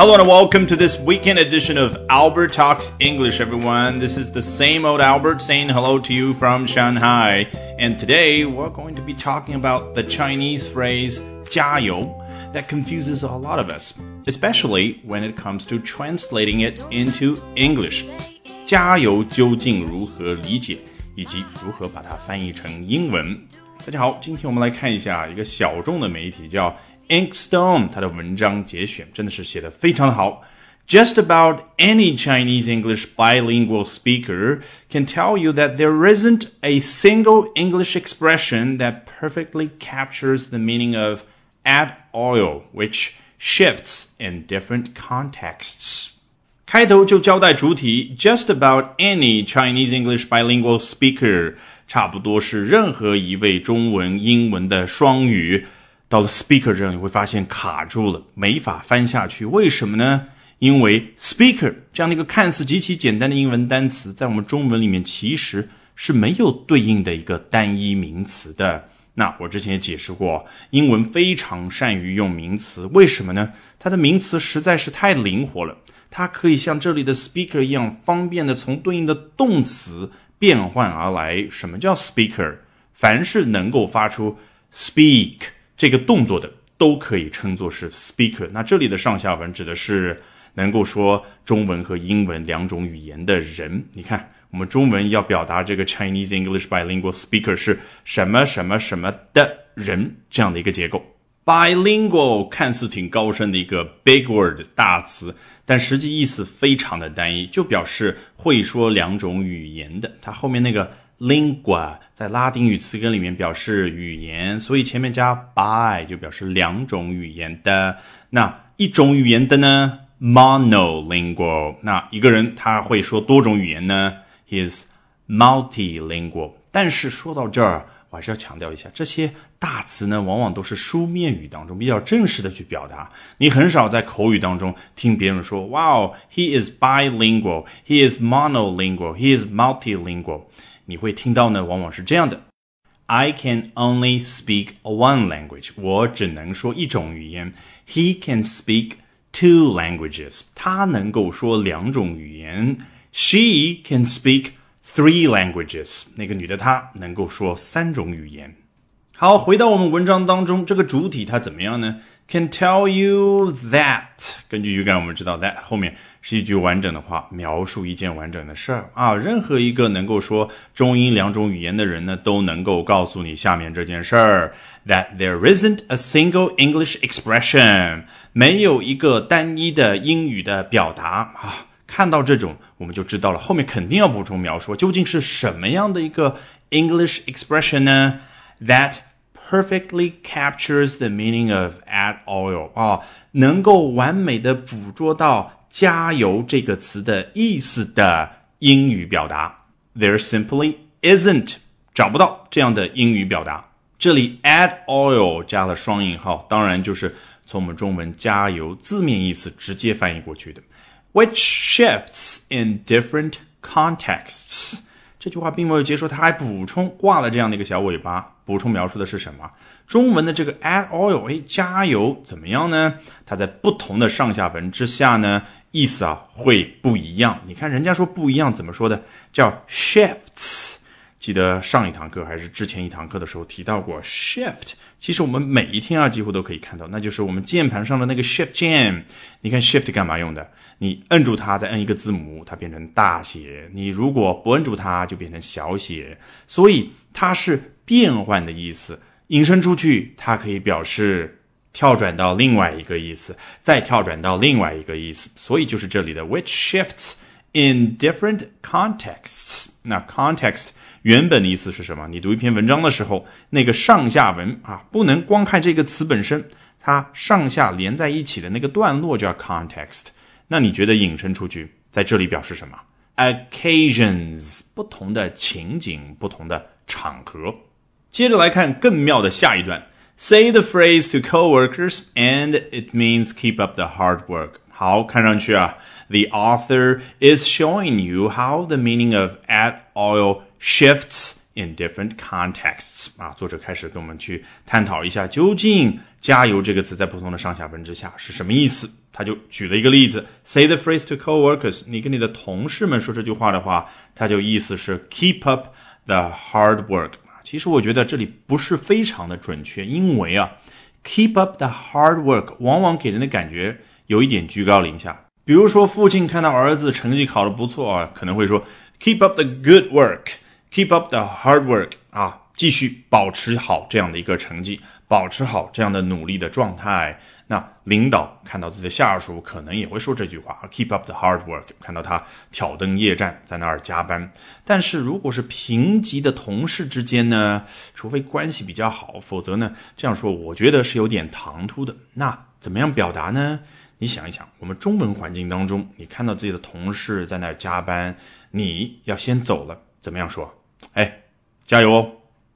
Hello and welcome to this weekend edition of Albert Talks English, everyone. This is the same old Albert saying hello to you from Shanghai. And today we're going to be talking about the Chinese phrase 加油 that confuses a lot of us, especially when it comes to translating it into English. 加油究竟如何理解，以及如何把它翻译成英文？大家好，今天我们来看一下一个小众的媒体叫 Inkstone，他的文章节选真的是写的非常好。Just about any Chinese English bilingual speaker can tell you that there isn't a single English expression that perfectly captures the meaning of add oil, which shifts in different contexts. 开头就交代主体，just about any Chinese English bilingual speaker，差不多是任何一位中文英文的双语。 到了 speaker 这，你会发现卡住了，没法翻下去。为什么呢？因为 speaker 这样的一个看似极其简单的英文单词，在我们中文里面其实是没有对应的一个单一名词的。那我之前也解释过，英文非常善于用名词，为什么呢？它的名词实在是太灵活了，它可以像这里的 speaker 一样，方便的从对应的动词变换而来。什么叫 speaker？凡是能够发出 speak。这个动作的都可以称作是 speaker。那这里的上下文指的是能够说中文和英文两种语言的人。你看，我们中文要表达这个 Chinese English bilingual speaker 是什么什么什么的人这样的一个结构。bilingual 看似挺高深的一个 big word 大词，但实际意思非常的单一，就表示会说两种语言的。它后面那个。Lingua 在拉丁语词根里面表示语言，所以前面加 bi 就表示两种语言的。那一种语言的呢？monolingual。那一个人他会说多种语言呢？He is multilingual。但是说到这儿，我还是要强调一下，这些大词呢，往往都是书面语当中比较正式的去表达。你很少在口语当中听别人说，Wow, he is bilingual, he is monolingual, he is multilingual。你会听到呢，往往是这样的：I can only speak one language，我只能说一种语言。He can speak two languages，他能够说两种语言。She can speak three languages，那个女的她能够说三种语言。好，回到我们文章当中，这个主体它怎么样呢？Can tell you that。根据语感，我们知道 that 后面是一句完整的话，描述一件完整的事儿啊。任何一个能够说中英两种语言的人呢，都能够告诉你下面这件事儿：That there isn't a single English expression，没有一个单一的英语的表达啊。看到这种，我们就知道了，后面肯定要补充描述，究竟是什么样的一个 English expression 呢？That perfectly captures the meaning of add oil 啊，能够完美的捕捉到加油这个词的意思的英语表达。There simply isn't 找不到这样的英语表达。这里 add oil 加了双引号，当然就是从我们中文加油字面意思直接翻译过去的。Which shifts in different contexts 这句话并没有结束，他还补充挂了这样的一个小尾巴，补充描述的是什么？中文的这个 add oil，哎，加油怎么样呢？它在不同的上下文之下呢，意思啊会不一样。你看人家说不一样，怎么说的？叫 shifts。记得上一堂课还是之前一堂课的时候提到过 shift。其实我们每一天啊几乎都可以看到，那就是我们键盘上的那个 shift 键。你看 shift 干嘛用的？你摁住它，再摁一个字母，它变成大写；你如果不摁住它，就变成小写。所以它是变换的意思。引申出去，它可以表示跳转到另外一个意思，再跳转到另外一个意思。所以就是这里的 which shifts in different contexts。那 context。原本的意思是什么？你读一篇文章的时候，那个上下文啊，不能光看这个词本身，它上下连在一起的那个段落叫 context。那你觉得引申出去，在这里表示什么？occasions，不同的情景，不同的场合。接着来看更妙的下一段：Say the phrase to coworkers, and it means keep up the hard work。好，看上去啊，the author is showing you how the meaning of add oil shifts in different contexts 啊，作者开始跟我们去探讨一下，究竟“加油”这个词在不同的上下文之下是什么意思。他就举了一个例子，say the phrase to coworkers，你跟你的同事们说这句话的话，他就意思是 keep up the hard work。 其实我觉得这里不是非常的准确，因为啊，keep up the hard work 往往给人的感觉有一点居高临下。比如说，父亲看到儿子成绩考得不错啊，可能会说 keep up the good work，keep up the hard work 啊。继续保持好这样的一个成绩，保持好这样的努力的状态。那领导看到自己的下属，可能也会说这句话：“Keep up the hard work。”看到他挑灯夜战，在那儿加班。但是如果是平级的同事之间呢？除非关系比较好，否则呢，这样说我觉得是有点唐突的。那怎么样表达呢？你想一想，我们中文环境当中，你看到自己的同事在那儿加班，你要先走了，怎么样说？哎，加油哦！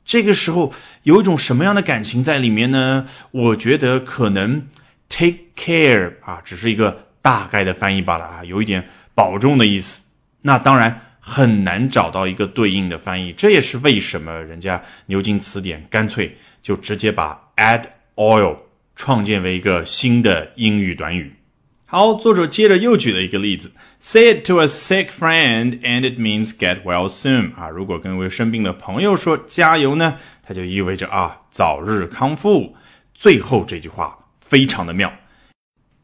这个时候有一种什么样的感情在里面呢？我觉得可能 take care 啊，只是一个大概的翻译罢了啊，有一点保重的意思。那当然很难找到一个对应的翻译，这也是为什么人家牛津词典干脆就直接把 add oil 创建为一个新的英语短语。好，作者接着又举了一个例子：Say it to a sick friend, and it means get well soon。啊，如果跟一位生病的朋友说加油呢，它就意味着啊早日康复。最后这句话非常的妙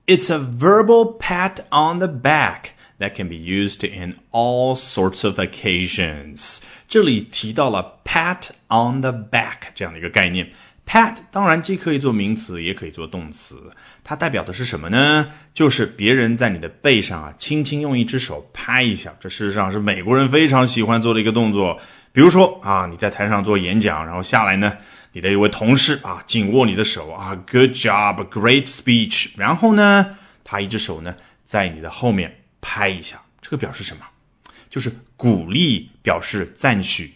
：It's a verbal pat on the back that can be used in all sorts of occasions。这里提到了 pat on the back 这样的一个概念。Pat 当然既可以做名词，也可以做动词。它代表的是什么呢？就是别人在你的背上啊，轻轻用一只手拍一下。这事实上是美国人非常喜欢做的一个动作。比如说啊，你在台上做演讲，然后下来呢，你的一位同事啊，紧握你的手啊，Good job，Great speech。然后呢，他一只手呢，在你的后面拍一下。这个表示什么？就是鼓励，表示赞许。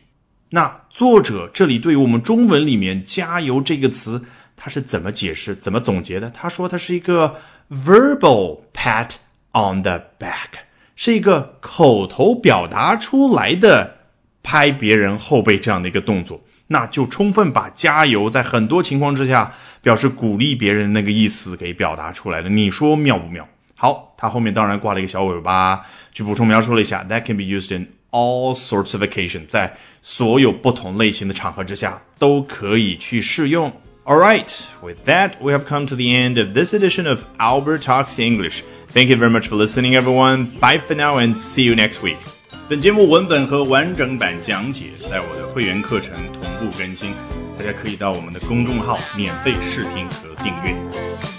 那作者这里对于我们中文里面“加油”这个词，他是怎么解释、怎么总结的？他说它是一个 verbal pat on the back，是一个口头表达出来的拍别人后背这样的一个动作，那就充分把“加油”在很多情况之下表示鼓励别人那个意思给表达出来了。你说妙不妙？好，它后面当然挂了一个小尾巴，去补充描述了一下，that can be used in。all sorts of occasion，在所有不同类型的场合之下都可以去适用。All right, with that, we have come to the end of this edition of Albert Talks English. Thank you very much for listening, everyone. Bye for now and see you next week. 本节目文本和完整版讲解在我的会员课程同步更新，大家可以到我们的公众号免费试听和订阅。